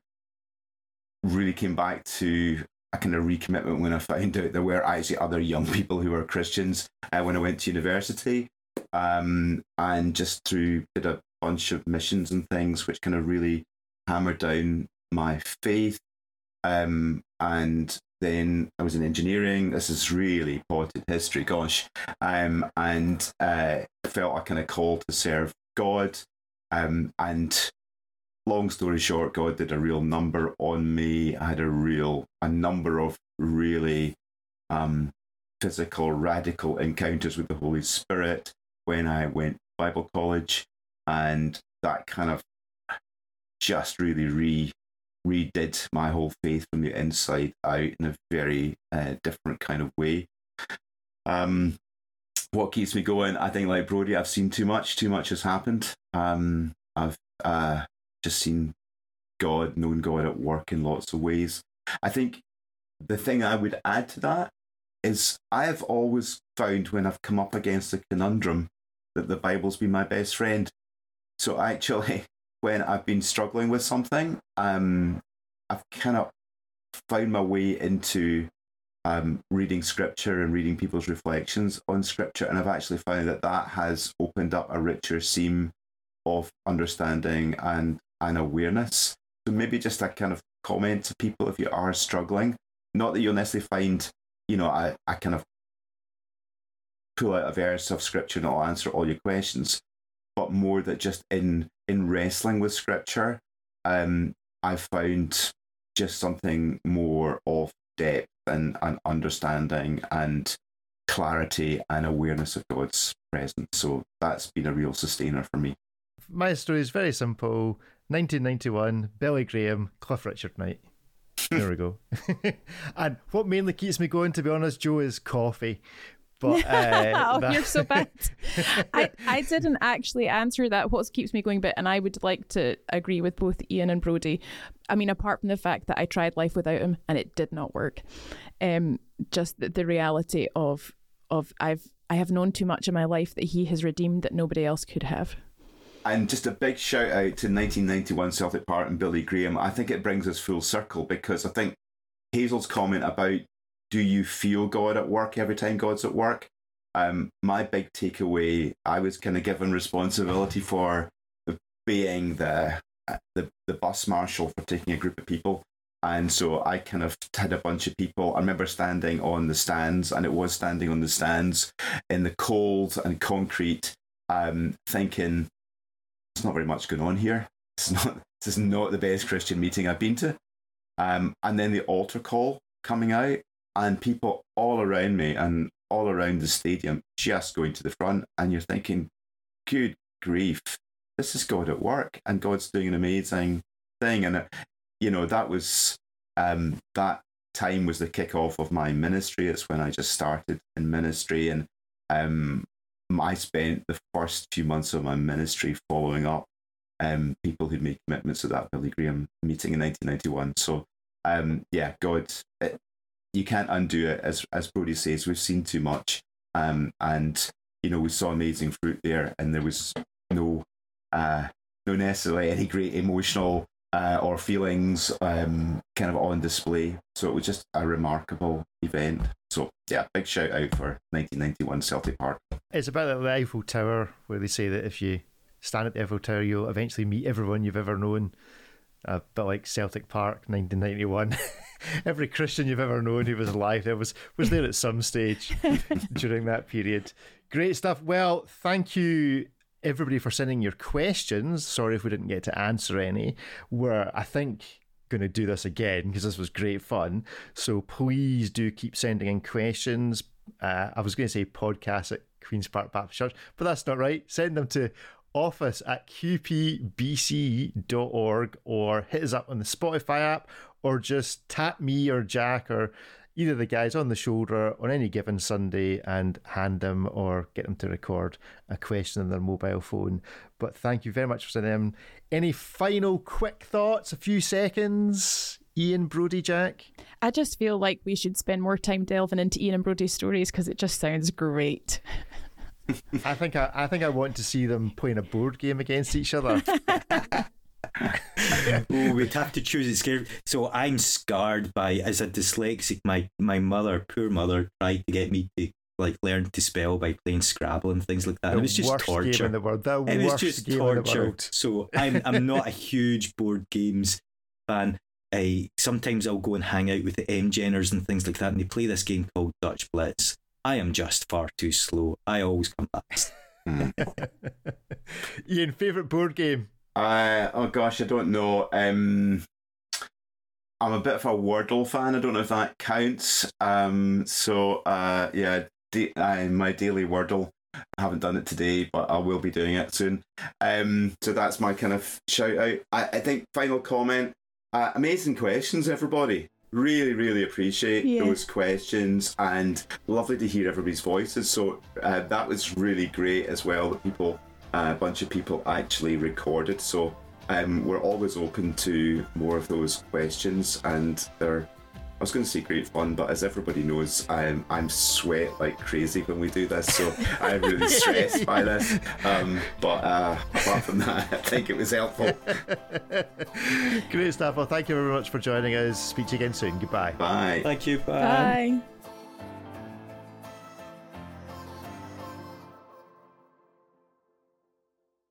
Really came back to a kind of recommitment when I found out there were actually other young people who were Christians uh, when I went to university. Um, and just through did a bunch of missions and things, which kind of really hammered down my faith. Um, and then I was in engineering. This is really potted history, gosh. Um, and uh, felt a kind of call to serve God. Um, and long story short, God did a real number on me. I had a real, a number of really um, physical, radical encounters with the Holy Spirit when I went Bible college. And that kind of just really re redid my whole faith from the inside out in a very uh, different kind of way. Um, what keeps me going? I think, like Brodie, I've seen too much. Too much has happened. Um, I've uh, just seen God, known God at work in lots of ways. I think the thing I would add to that is I have always found when I've come up against a conundrum that the Bible's been my best friend. So actually, when I've been struggling with something, um, I've kind of found my way into um, reading scripture and reading people's reflections on scripture, and I've actually found that that has opened up a richer seam of understanding and and awareness. So maybe just a kind of comment to people if you are struggling. Not that you'll necessarily find, you know, I, I kind of pull out a verse of scripture and I'll answer all your questions, but more that just in in wrestling with scripture, um, I found just something more of depth and, and understanding and clarity and awareness of God's presence. So that's been a real sustainer for me. My story is very simple. 1991, Billy Graham, Cliff Richard night. There we go. and what mainly keeps me going, to be honest, Joe, is coffee. But uh, oh, that- you're so bad. I, I didn't actually answer that. What keeps me going bit, and I would like to agree with both Ian and Brody. I mean, apart from the fact that I tried life without him and it did not work, um, just the, the reality of of I've I have known too much in my life that he has redeemed that nobody else could have. And just a big shout out to 1991 Celtic Park and Billy Graham. I think it brings us full circle because I think Hazel's comment about do you feel God at work every time God's at work? Um, my big takeaway, I was kind of given responsibility for being the, the the bus marshal for taking a group of people. And so I kind of had a bunch of people. I remember standing on the stands, and it was standing on the stands in the cold and concrete, um, thinking, there's not very much going on here. It's not. This is not the best Christian meeting I've been to. Um, and then the altar call coming out, and people all around me and all around the stadium just going to the front, and you're thinking, "Good grief, this is God at work, and God's doing an amazing thing." And uh, you know that was um, that time was the kickoff of my ministry. It's when I just started in ministry, and um, I spent the first few months of my ministry following up um, people who'd made commitments at that Billy Graham meeting in 1991. So, um, yeah, God, it, you can't undo it. As as Brodie says, we've seen too much, um, and you know we saw amazing fruit there, and there was no, uh, no necessarily any great emotional uh, or feelings um, kind of on display. So it was just a remarkable event. So yeah, big shout out for 1991 Celtic Park. It's about the Eiffel Tower, where they say that if you stand at the Eiffel Tower, you'll eventually meet everyone you've ever known. A bit like Celtic Park, 1991. Every Christian you've ever known who was alive there was was there at some stage during that period. Great stuff. Well, thank you everybody for sending your questions. Sorry if we didn't get to answer any. We're I think going to do this again because this was great fun. So please do keep sending in questions. Uh, I was going to say podcast at Queen's Park Baptist Church, but that's not right. Send them to office at qpbc.org or hit us up on the Spotify app or just tap me or Jack or either the guys on the shoulder on any given Sunday and hand them or get them to record a question on their mobile phone. But thank you very much for sending them. Any final quick thoughts? A few seconds? Ian, Brodie, Jack? I just feel like we should spend more time delving into Ian and Brodie's stories because it just sounds great. I think I, I think I want to see them playing a board game against each other. oh, we'd have to choose it scared. So I'm scarred by as a dyslexic. My my mother, poor mother, tried to get me to like learn to spell by playing Scrabble and things like that. The it was just torture. in the world. The it was just torture. So I'm I'm not a huge board games fan. I sometimes I'll go and hang out with the M Jenners and things like that, and they play this game called Dutch Blitz. I am just far too slow. I always come last. Ian, favourite board game? Uh, oh gosh, I don't know. Um, I'm a bit of a Wordle fan. I don't know if that counts. Um, so uh, yeah, da- uh, my daily Wordle. I haven't done it today, but I will be doing it soon. Um, so that's my kind of shout out. I, I think final comment. uh, amazing questions, everybody. Really, really appreciate Yeah. those questions and lovely to hear everybody's voices. So uh, that was really great as well. That people, uh, a bunch of people actually recorded. So um, we're always open to more of those questions, and they're. I was going to say great fun, but as everybody knows, I'm I'm sweat like crazy when we do this, so I'm really stressed by this. Um, but uh, apart from that, I think it was helpful. Great stuff. Well, thank you very much for joining us. Speak to you again soon. Goodbye. Bye. Thank you. Bye. Bye.